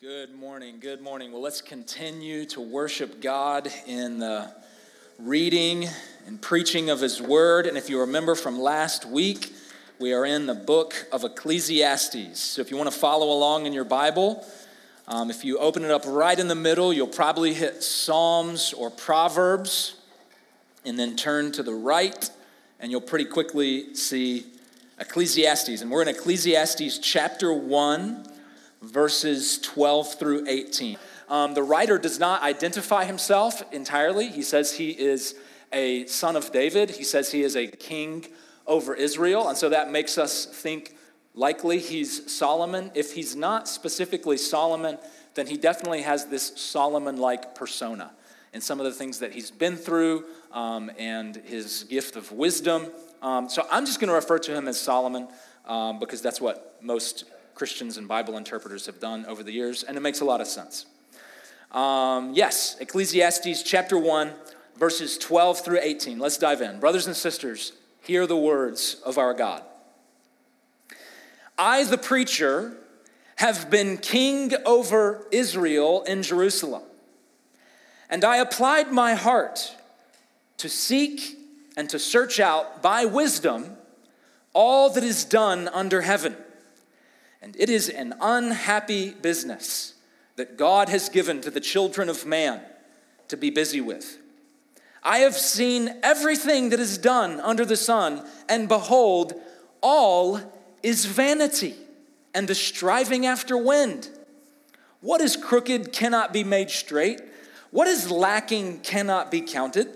Good morning. Good morning. Well, let's continue to worship God in the reading and preaching of His Word. And if you remember from last week, we are in the book of Ecclesiastes. So if you want to follow along in your Bible, um, if you open it up right in the middle, you'll probably hit Psalms or Proverbs, and then turn to the right, and you'll pretty quickly see Ecclesiastes. And we're in Ecclesiastes chapter 1, verses 12 through 18. Um, the writer does not identify himself entirely. He says he is a son of David, he says he is a king over Israel. And so that makes us think likely he's Solomon. If he's not specifically Solomon, then he definitely has this Solomon like persona and some of the things that he's been through um, and his gift of wisdom. Um, so I'm just going to refer to him as Solomon um, because that's what most Christians and Bible interpreters have done over the years, and it makes a lot of sense. Um, yes, Ecclesiastes chapter 1, verses 12 through 18. Let's dive in. Brothers and sisters, Hear the words of our God. I, the preacher, have been king over Israel in Jerusalem. And I applied my heart to seek and to search out by wisdom all that is done under heaven. And it is an unhappy business that God has given to the children of man to be busy with. I have seen everything that is done under the sun, and behold, all is vanity and the striving after wind. What is crooked cannot be made straight, what is lacking cannot be counted.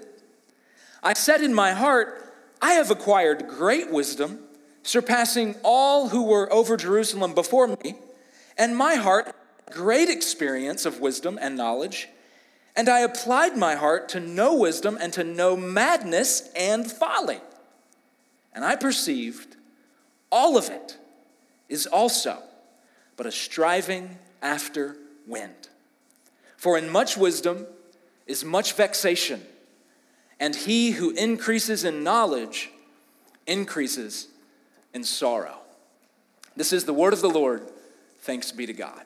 I said in my heart, I have acquired great wisdom, surpassing all who were over Jerusalem before me, and my heart great experience of wisdom and knowledge. And I applied my heart to know wisdom and to know madness and folly. And I perceived all of it is also but a striving after wind. For in much wisdom is much vexation, and he who increases in knowledge increases in sorrow. This is the word of the Lord. Thanks be to God.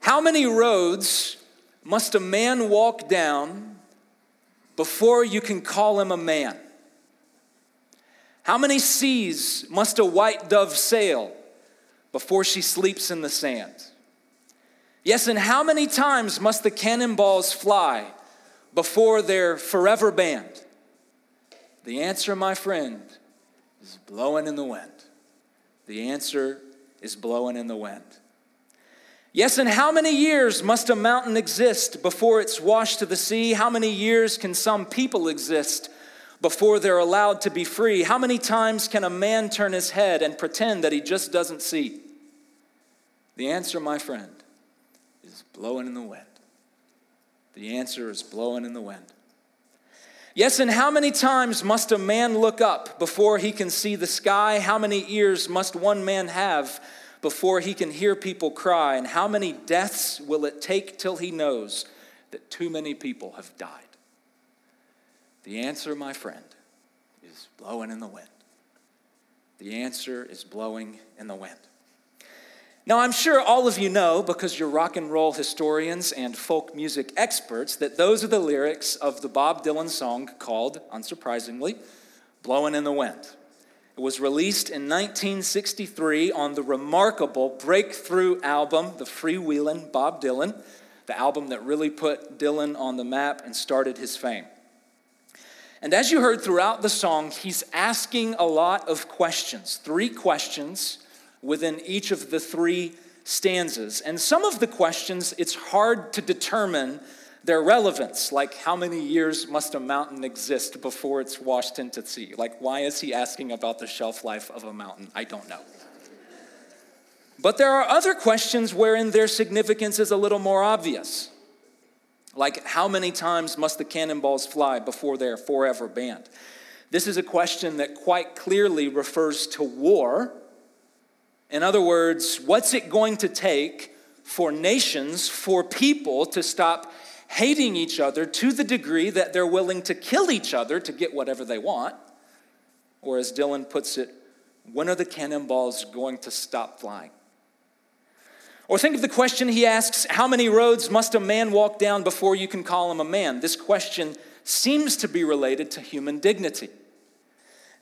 How many roads must a man walk down before you can call him a man? How many seas must a white dove sail before she sleeps in the sand? Yes, and how many times must the cannonballs fly before they're forever banned? The answer, my friend, is blowing in the wind. The answer is blowing in the wind. Yes, and how many years must a mountain exist before it's washed to the sea? How many years can some people exist before they're allowed to be free? How many times can a man turn his head and pretend that he just doesn't see? The answer, my friend, is blowing in the wind. The answer is blowing in the wind. Yes, and how many times must a man look up before he can see the sky? How many ears must one man have before he can hear people cry? And how many deaths will it take till he knows that too many people have died? The answer, my friend, is blowing in the wind. The answer is blowing in the wind. Now, I'm sure all of you know, because you're rock and roll historians and folk music experts, that those are the lyrics of the Bob Dylan song called, unsurprisingly, Blowing in the Wind. It was released in 1963 on the remarkable breakthrough album, The Freewheelin' Bob Dylan, the album that really put Dylan on the map and started his fame. And as you heard throughout the song, he's asking a lot of questions, three questions within each of the three stanzas. And some of the questions, it's hard to determine their relevance, like how many years must a mountain exist before it's washed into sea? Like, why is he asking about the shelf life of a mountain? I don't know. But there are other questions wherein their significance is a little more obvious. Like, how many times must the cannonballs fly before they're forever banned? This is a question that quite clearly refers to war. In other words, what's it going to take for nations, for people to stop hating each other to the degree that they're willing to kill each other to get whatever they want. Or, as Dylan puts it, when are the cannonballs going to stop flying? Or think of the question he asks How many roads must a man walk down before you can call him a man? This question seems to be related to human dignity.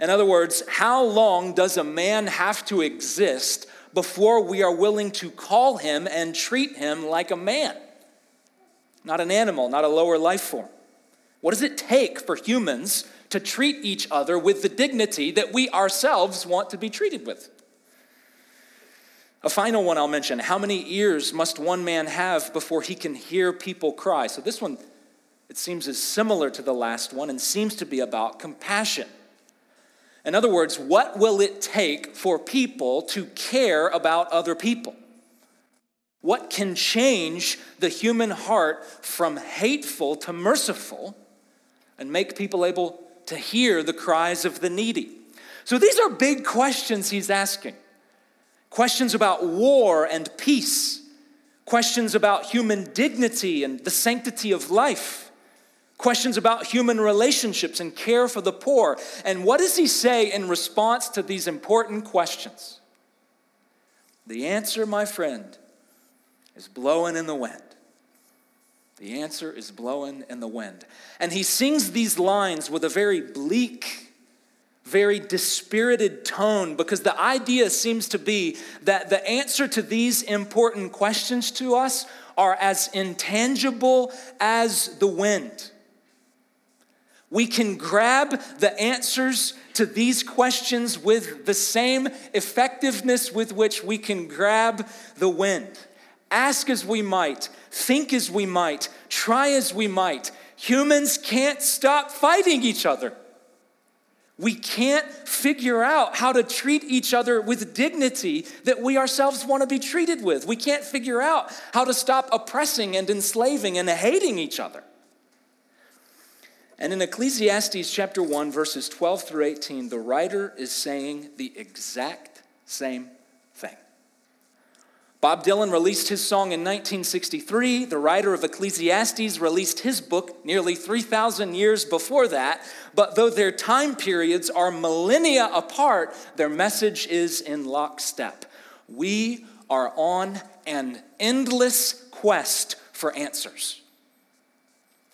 In other words, how long does a man have to exist before we are willing to call him and treat him like a man? not an animal, not a lower life form. What does it take for humans to treat each other with the dignity that we ourselves want to be treated with? A final one I'll mention how many ears must one man have before he can hear people cry? So, this one, it seems, is similar to the last one and seems to be about compassion. In other words, what will it take for people to care about other people? What can change the human heart from hateful to merciful and make people able to hear the cries of the needy? So these are big questions he's asking. Questions about war and peace, questions about human dignity and the sanctity of life, questions about human relationships and care for the poor. And what does he say in response to these important questions? The answer, my friend, is blowing in the wind. The answer is blowing in the wind. And he sings these lines with a very bleak, very dispirited tone because the idea seems to be that the answer to these important questions to us are as intangible as the wind. We can grab the answers to these questions with the same effectiveness with which we can grab the wind. Ask as we might, think as we might, try as we might, humans can't stop fighting each other. We can't figure out how to treat each other with dignity that we ourselves want to be treated with. We can't figure out how to stop oppressing and enslaving and hating each other. And in Ecclesiastes chapter 1, verses 12 through 18, the writer is saying the exact same thing. Bob Dylan released his song in 1963. The writer of Ecclesiastes released his book nearly 3,000 years before that. But though their time periods are millennia apart, their message is in lockstep. We are on an endless quest for answers.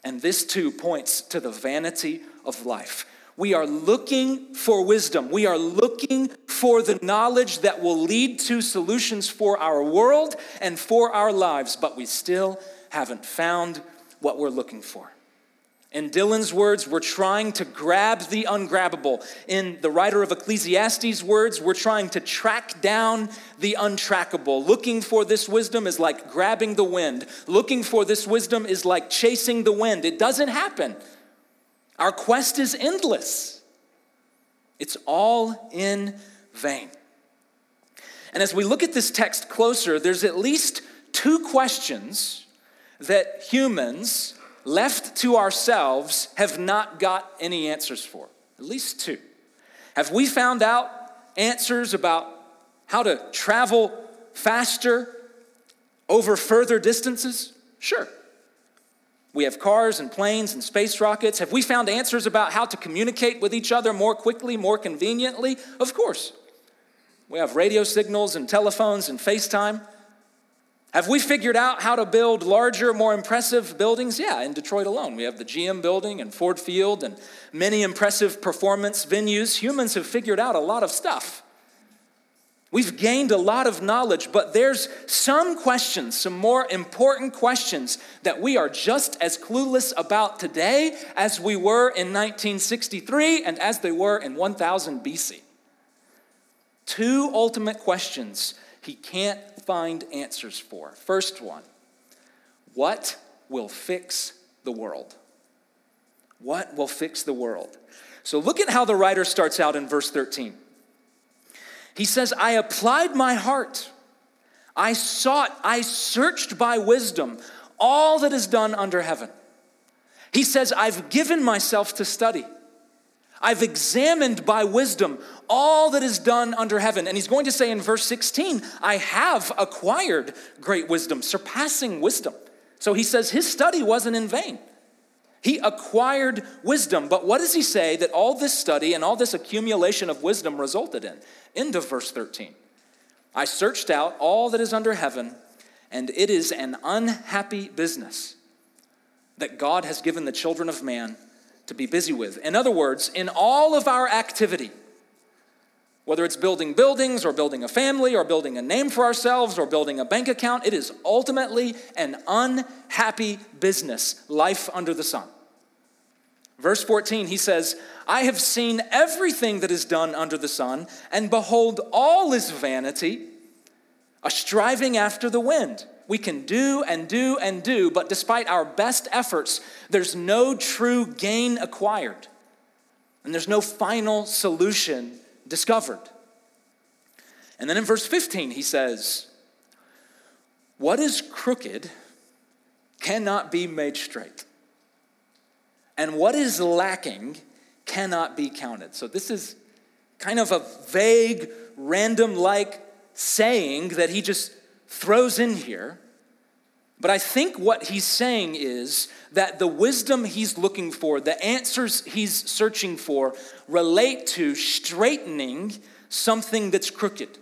And this too points to the vanity of life. We are looking for wisdom. We are looking for the knowledge that will lead to solutions for our world and for our lives, but we still haven't found what we're looking for. In Dylan's words, we're trying to grab the ungrabbable. In the writer of Ecclesiastes' words, we're trying to track down the untrackable. Looking for this wisdom is like grabbing the wind. Looking for this wisdom is like chasing the wind. It doesn't happen. Our quest is endless, it's all in vain. And as we look at this text closer, there's at least two questions that humans left to ourselves have not got any answers for. At least two. Have we found out answers about how to travel faster over further distances? Sure. We have cars and planes and space rockets. Have we found answers about how to communicate with each other more quickly, more conveniently? Of course. We have radio signals and telephones and FaceTime. Have we figured out how to build larger, more impressive buildings? Yeah, in Detroit alone. We have the GM building and Ford Field and many impressive performance venues. Humans have figured out a lot of stuff. We've gained a lot of knowledge, but there's some questions, some more important questions that we are just as clueless about today as we were in 1963 and as they were in 1000 BC. Two ultimate questions he can't find answers for. First one What will fix the world? What will fix the world? So look at how the writer starts out in verse 13. He says, I applied my heart. I sought, I searched by wisdom all that is done under heaven. He says, I've given myself to study. I've examined by wisdom all that is done under heaven. And he's going to say in verse 16, I have acquired great wisdom, surpassing wisdom. So he says his study wasn't in vain. He acquired wisdom. But what does he say that all this study and all this accumulation of wisdom resulted in? End of verse 13. I searched out all that is under heaven, and it is an unhappy business that God has given the children of man to be busy with. In other words, in all of our activity, whether it's building buildings or building a family or building a name for ourselves or building a bank account, it is ultimately an unhappy business, life under the sun. Verse 14, he says, I have seen everything that is done under the sun, and behold, all is vanity, a striving after the wind. We can do and do and do, but despite our best efforts, there's no true gain acquired, and there's no final solution discovered. And then in verse 15, he says, What is crooked cannot be made straight, and what is lacking cannot be counted. So this is kind of a vague, random like saying that he just throws in here. But I think what he's saying is that the wisdom he's looking for, the answers he's searching for, relate to straightening something that's crooked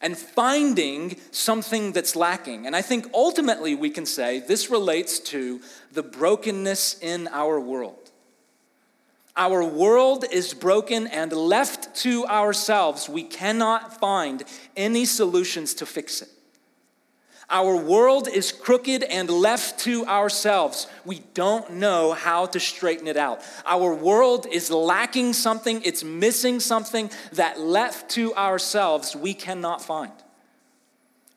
and finding something that's lacking. And I think ultimately we can say this relates to the brokenness in our world. Our world is broken and left to ourselves, we cannot find any solutions to fix it. Our world is crooked and left to ourselves. We don't know how to straighten it out. Our world is lacking something, it's missing something that left to ourselves we cannot find.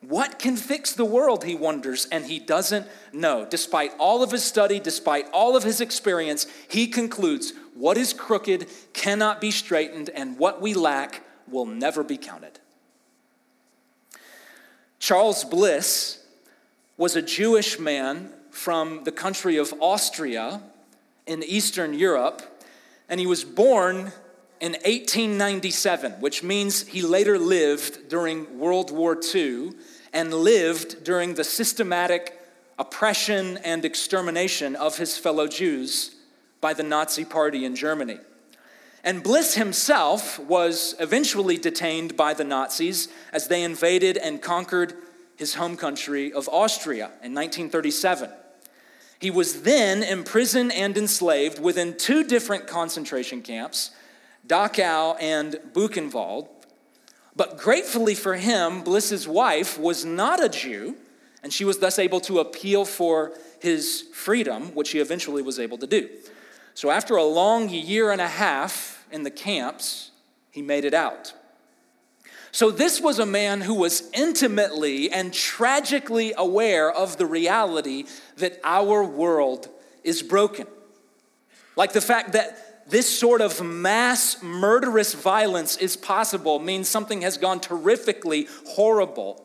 What can fix the world, he wonders, and he doesn't know. Despite all of his study, despite all of his experience, he concludes what is crooked cannot be straightened, and what we lack will never be counted. Charles Bliss was a Jewish man from the country of Austria in Eastern Europe, and he was born in 1897, which means he later lived during World War II and lived during the systematic oppression and extermination of his fellow Jews by the Nazi Party in Germany. And Bliss himself was eventually detained by the Nazis as they invaded and conquered his home country of Austria in 1937. He was then imprisoned and enslaved within two different concentration camps, Dachau and Buchenwald. But gratefully for him, Bliss's wife was not a Jew, and she was thus able to appeal for his freedom, which he eventually was able to do. So, after a long year and a half in the camps, he made it out. So, this was a man who was intimately and tragically aware of the reality that our world is broken. Like the fact that this sort of mass murderous violence is possible means something has gone terrifically horrible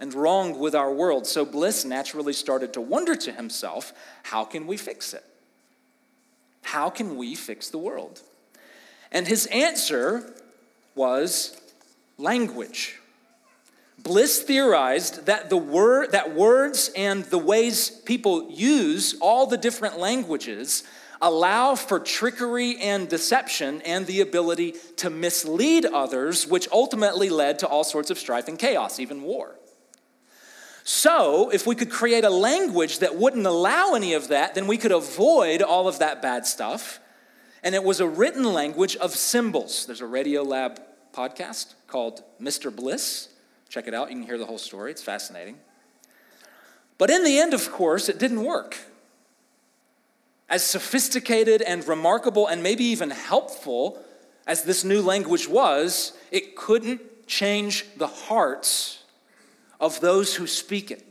and wrong with our world. So, Bliss naturally started to wonder to himself how can we fix it? How can we fix the world? And his answer was language. Bliss theorized that the word that words and the ways people use all the different languages allow for trickery and deception and the ability to mislead others, which ultimately led to all sorts of strife and chaos, even war. So, if we could create a language that wouldn't allow any of that, then we could avoid all of that bad stuff. And it was a written language of symbols. There's a Radiolab podcast called Mr. Bliss. Check it out, you can hear the whole story, it's fascinating. But in the end, of course, it didn't work. As sophisticated and remarkable and maybe even helpful as this new language was, it couldn't change the hearts of those who speak it.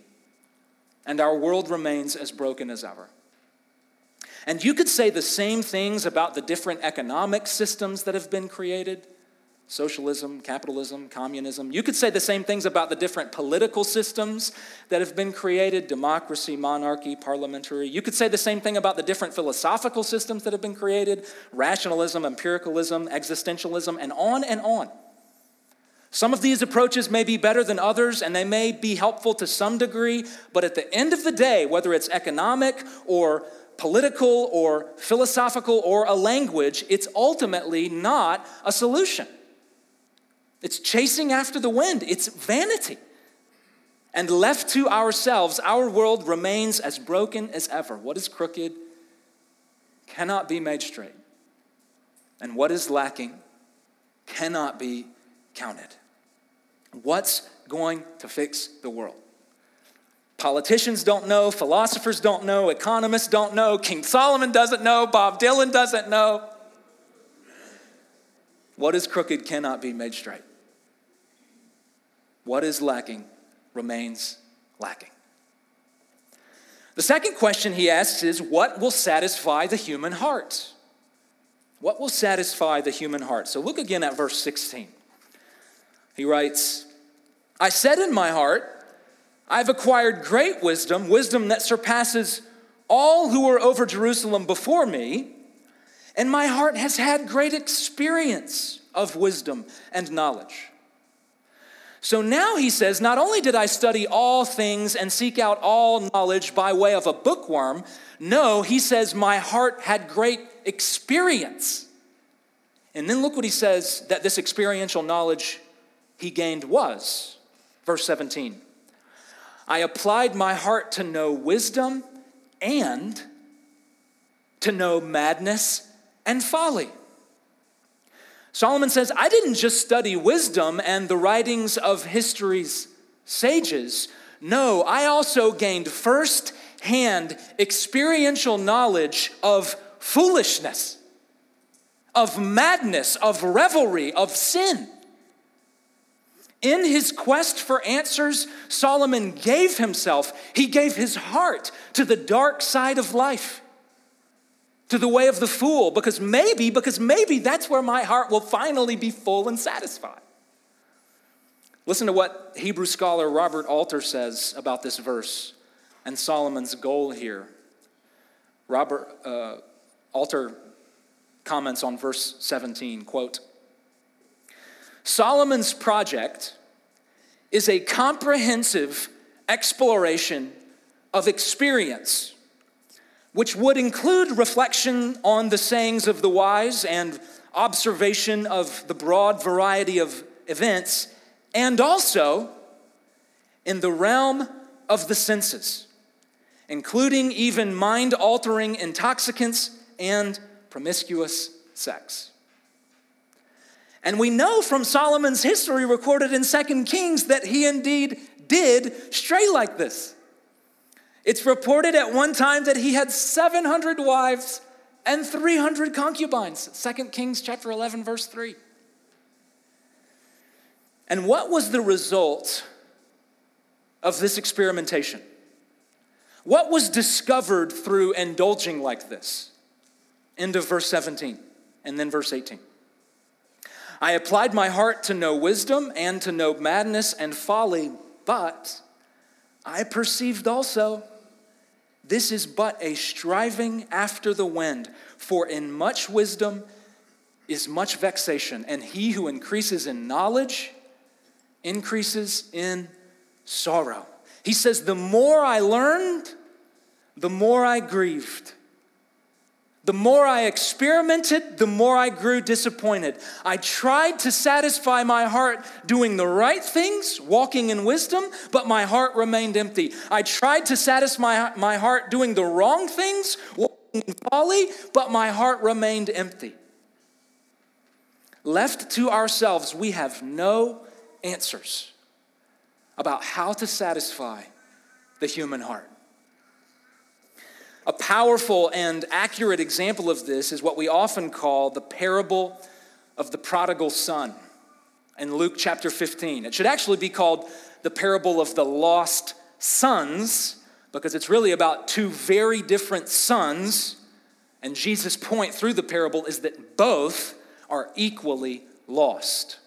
and our world remains as broken as ever. And you could say the same things about the different economic systems that have been created socialism, capitalism, communism. You could say the same things about the different political systems that have been created democracy, monarchy, parliamentary. You could say the same thing about the different philosophical systems that have been created rationalism, empiricalism, existentialism, and on and on. Some of these approaches may be better than others and they may be helpful to some degree, but at the end of the day, whether it's economic or political or philosophical or a language, it's ultimately not a solution. It's chasing after the wind, it's vanity. And left to ourselves, our world remains as broken as ever. What is crooked cannot be made straight, and what is lacking cannot be counted. What's going to fix the world? Politicians don't know, philosophers don't know, economists don't know, King Solomon doesn't know, Bob Dylan doesn't know. What is crooked cannot be made straight. What is lacking remains lacking. The second question he asks is what will satisfy the human heart? What will satisfy the human heart? So look again at verse 16. He writes, I said in my heart, I've acquired great wisdom, wisdom that surpasses all who were over Jerusalem before me, and my heart has had great experience of wisdom and knowledge. So now he says, Not only did I study all things and seek out all knowledge by way of a bookworm, no, he says, My heart had great experience. And then look what he says that this experiential knowledge he gained was. Verse 17 I applied my heart to know wisdom and to know madness and folly. Solomon says, I didn't just study wisdom and the writings of history's sages. No, I also gained first hand experiential knowledge of foolishness, of madness, of revelry, of sin. In his quest for answers, Solomon gave himself, he gave his heart to the dark side of life to the way of the fool because maybe, because maybe that's where my heart will finally be full and satisfied. Listen to what Hebrew scholar Robert Alter says about this verse and Solomon's goal here. Robert uh, Alter comments on verse 17, quote, Solomon's project is a comprehensive exploration of experience which would include reflection on the sayings of the wise and observation of the broad variety of events, and also in the realm of the senses, including even mind altering intoxicants and promiscuous sex. And we know from Solomon's history recorded in Second Kings that he indeed did stray like this. It's reported at one time that he had 700 wives and 300 concubines. 2 Kings chapter 11 verse 3. And what was the result of this experimentation? What was discovered through indulging like this? End of verse 17 and then verse 18. I applied my heart to know wisdom and to know madness and folly, but I perceived also this is but a striving after the wind, for in much wisdom is much vexation, and he who increases in knowledge increases in sorrow. He says, The more I learned, the more I grieved. The more I experimented, the more I grew disappointed. I tried to satisfy my heart doing the right things, walking in wisdom, but my heart remained empty. I tried to satisfy my heart doing the wrong things, walking in folly, but my heart remained empty. Left to ourselves, we have no answers about how to satisfy the human heart. A powerful and accurate example of this is what we often call the parable of the prodigal son in Luke chapter 15. It should actually be called the parable of the lost sons, because it's really about two very different sons. And Jesus' point through the parable is that both are equally lost.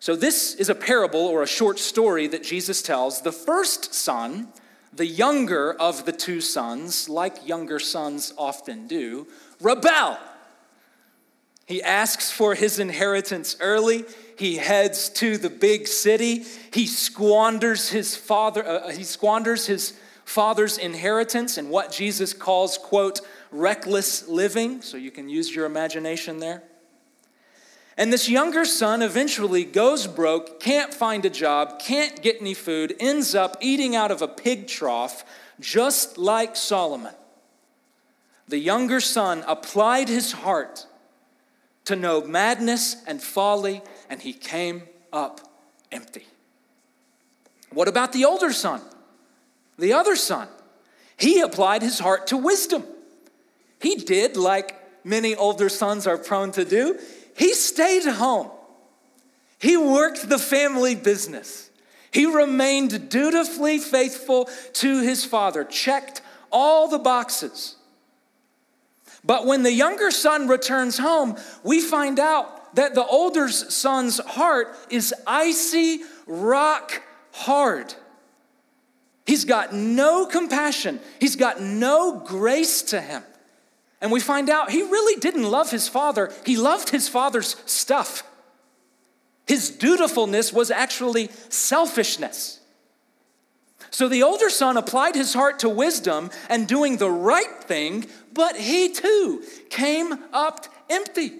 So, this is a parable or a short story that Jesus tells. The first son, the younger of the two sons, like younger sons often do, rebel. He asks for his inheritance early. He heads to the big city. He squanders his father uh, he squanders his father's inheritance and what Jesus calls quote reckless living, so you can use your imagination there. And this younger son eventually goes broke, can't find a job, can't get any food, ends up eating out of a pig trough, just like Solomon. The younger son applied his heart to know madness and folly, and he came up empty. What about the older son? The other son? He applied his heart to wisdom. He did like many older sons are prone to do. He stayed home. He worked the family business. He remained dutifully faithful to his father, checked all the boxes. But when the younger son returns home, we find out that the older son's heart is icy, rock hard. He's got no compassion, he's got no grace to him. And we find out he really didn't love his father, he loved his father's stuff. His dutifulness was actually selfishness. So the older son applied his heart to wisdom and doing the right thing, but he too came up empty.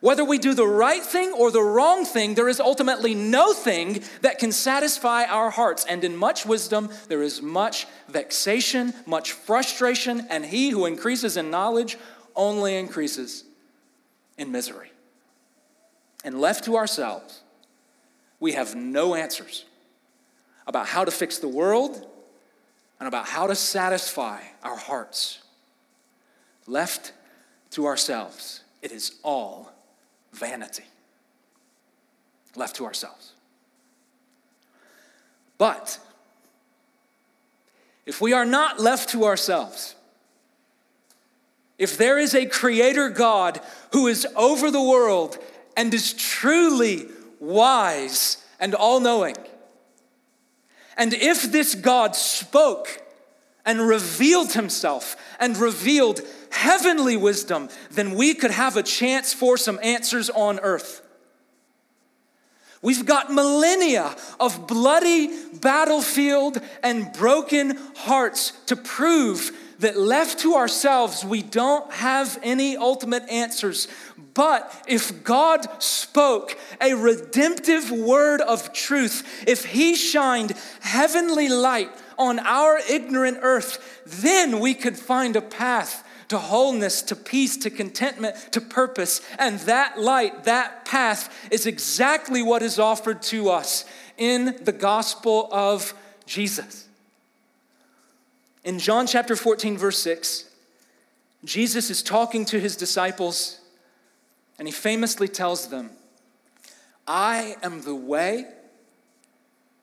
Whether we do the right thing or the wrong thing, there is ultimately no thing that can satisfy our hearts. And in much wisdom, there is much vexation, much frustration, and he who increases in knowledge only increases in misery. And left to ourselves, we have no answers about how to fix the world and about how to satisfy our hearts. Left to ourselves, it is all vanity left to ourselves. But if we are not left to ourselves, if there is a creator God who is over the world and is truly wise and all knowing, and if this God spoke and revealed himself and revealed heavenly wisdom, then we could have a chance for some answers on earth. We've got millennia of bloody battlefield and broken hearts to prove that left to ourselves, we don't have any ultimate answers. But if God spoke a redemptive word of truth, if He shined heavenly light on our ignorant earth, then we could find a path to wholeness, to peace, to contentment, to purpose. And that light, that path is exactly what is offered to us in the gospel of Jesus. In John chapter 14, verse 6, Jesus is talking to his disciples and he famously tells them, I am the way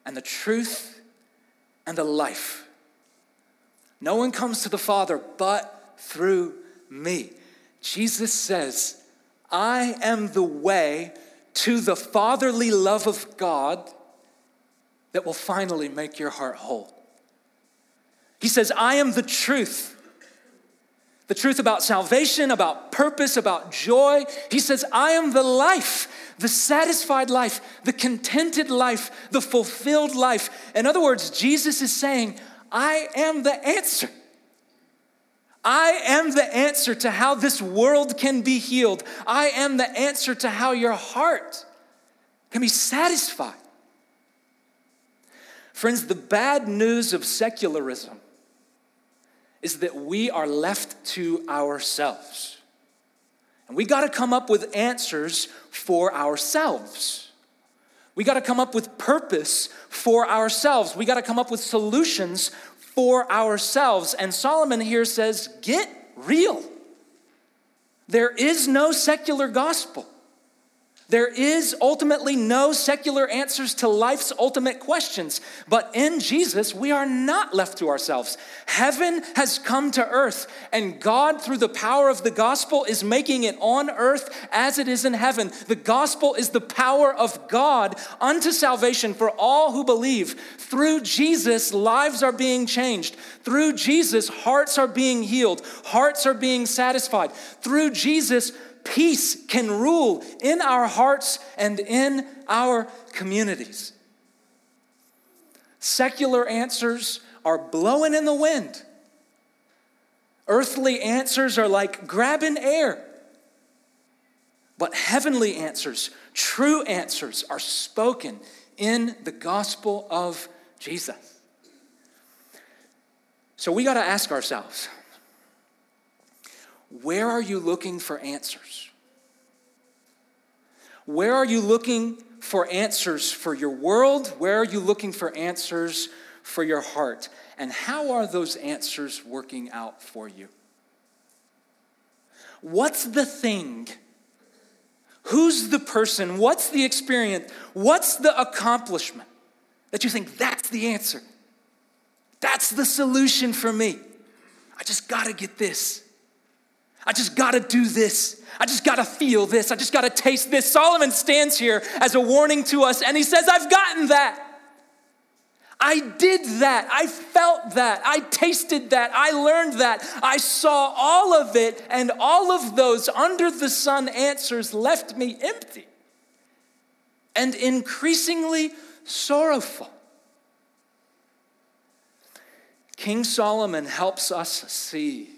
and the truth and the life. No one comes to the Father but through me. Jesus says, I am the way to the fatherly love of God that will finally make your heart whole. He says, I am the truth. The truth about salvation, about purpose, about joy. He says, I am the life, the satisfied life, the contented life, the fulfilled life. In other words, Jesus is saying, I am the answer. I am the answer to how this world can be healed. I am the answer to how your heart can be satisfied. Friends, the bad news of secularism is that we are left to ourselves. And we got to come up with answers for ourselves. We got to come up with purpose for ourselves. We got to come up with solutions for ourselves. And Solomon here says, get real. There is no secular gospel. There is ultimately no secular answers to life's ultimate questions, but in Jesus, we are not left to ourselves. Heaven has come to earth, and God, through the power of the gospel, is making it on earth as it is in heaven. The gospel is the power of God unto salvation for all who believe. Through Jesus, lives are being changed. Through Jesus, hearts are being healed, hearts are being satisfied. Through Jesus, peace can rule in our hearts and in our communities. Secular answers are blowing in the wind. Earthly answers are like grabbing air. But heavenly answers, true answers, are spoken in the gospel of Jesus. So we got to ask ourselves where are you looking for answers? Where are you looking for answers for your world? Where are you looking for answers for your heart? And how are those answers working out for you? What's the thing? Who's the person? What's the experience? What's the accomplishment that you think that's the answer? That's the solution for me. I just got to get this. I just gotta do this. I just gotta feel this. I just gotta taste this. Solomon stands here as a warning to us and he says, I've gotten that. I did that. I felt that. I tasted that. I learned that. I saw all of it, and all of those under the sun answers left me empty and increasingly sorrowful. King Solomon helps us see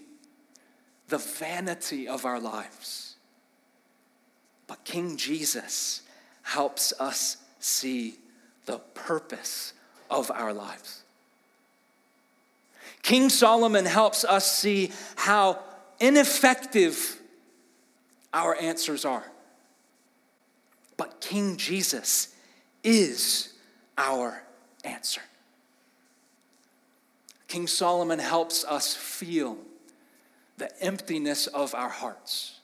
the vanity of our lives. But King Jesus helps us see the purpose of our lives. King Solomon helps us see how ineffective our answers are. But King Jesus is our answer. King Solomon helps us feel the emptiness of our hearts.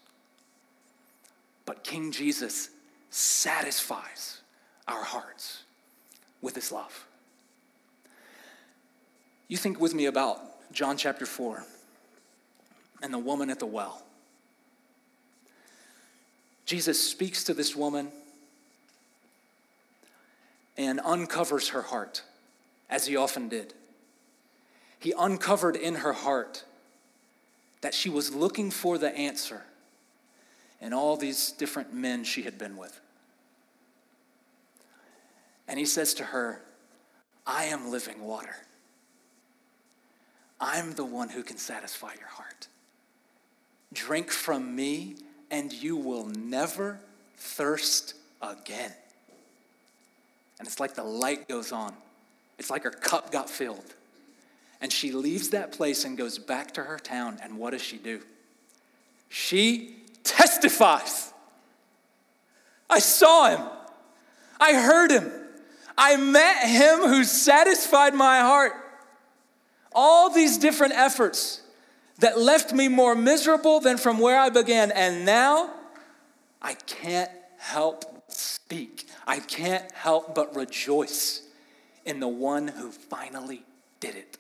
But King Jesus satisfies our hearts with his love. You think with me about John chapter 4 and the woman at the well. Jesus speaks to this woman and uncovers her heart, as he often did. He uncovered in her heart that she was looking for the answer in all these different men she had been with. And he says to her, I am living water. I'm the one who can satisfy your heart. Drink from me, and you will never thirst again. And it's like the light goes on, it's like her cup got filled. And she leaves that place and goes back to her town. And what does she do? She testifies. I saw him. I heard him. I met him who satisfied my heart. All these different efforts that left me more miserable than from where I began. And now I can't help speak. I can't help but rejoice in the one who finally did it.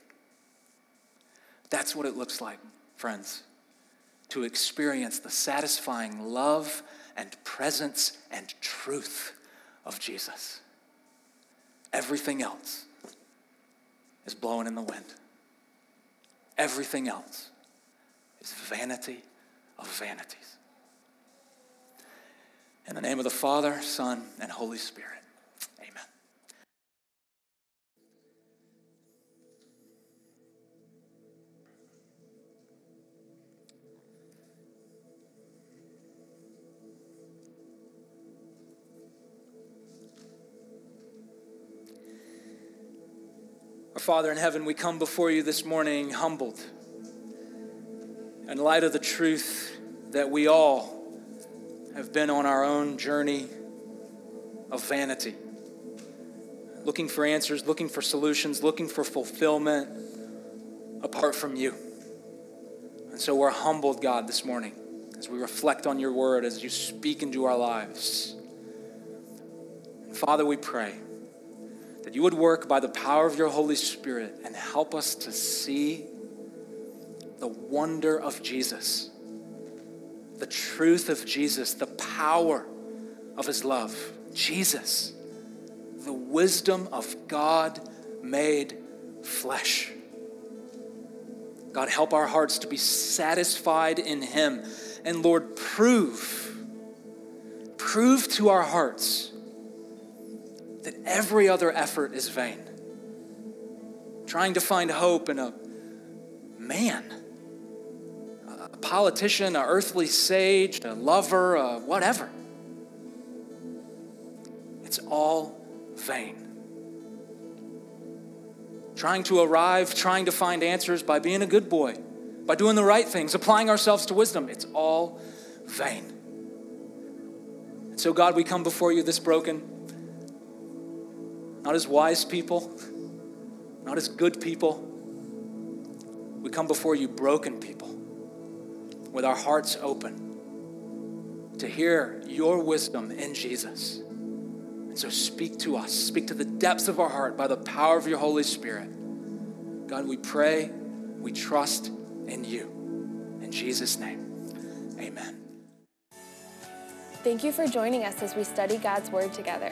That's what it looks like, friends, to experience the satisfying love and presence and truth of Jesus. Everything else is blowing in the wind. Everything else is vanity of vanities. In the name of the Father, Son, and Holy Spirit. Father in heaven, we come before you this morning humbled in light of the truth that we all have been on our own journey of vanity, looking for answers, looking for solutions, looking for fulfillment apart from you. And so we're humbled, God, this morning as we reflect on your word, as you speak into our lives. Father, we pray that you would work by the power of your Holy Spirit and help us to see the wonder of Jesus, the truth of Jesus, the power of his love. Jesus, the wisdom of God made flesh. God, help our hearts to be satisfied in him. And Lord, prove, prove to our hearts that every other effort is vain. Trying to find hope in a man, a politician, an earthly sage, a lover, a whatever. It's all vain. Trying to arrive, trying to find answers by being a good boy, by doing the right things, applying ourselves to wisdom, it's all vain. And so, God, we come before you this broken, not as wise people, not as good people. We come before you broken people with our hearts open to hear your wisdom in Jesus. And so speak to us, speak to the depths of our heart by the power of your Holy Spirit. God, we pray, we trust in you. In Jesus' name, amen. Thank you for joining us as we study God's Word together.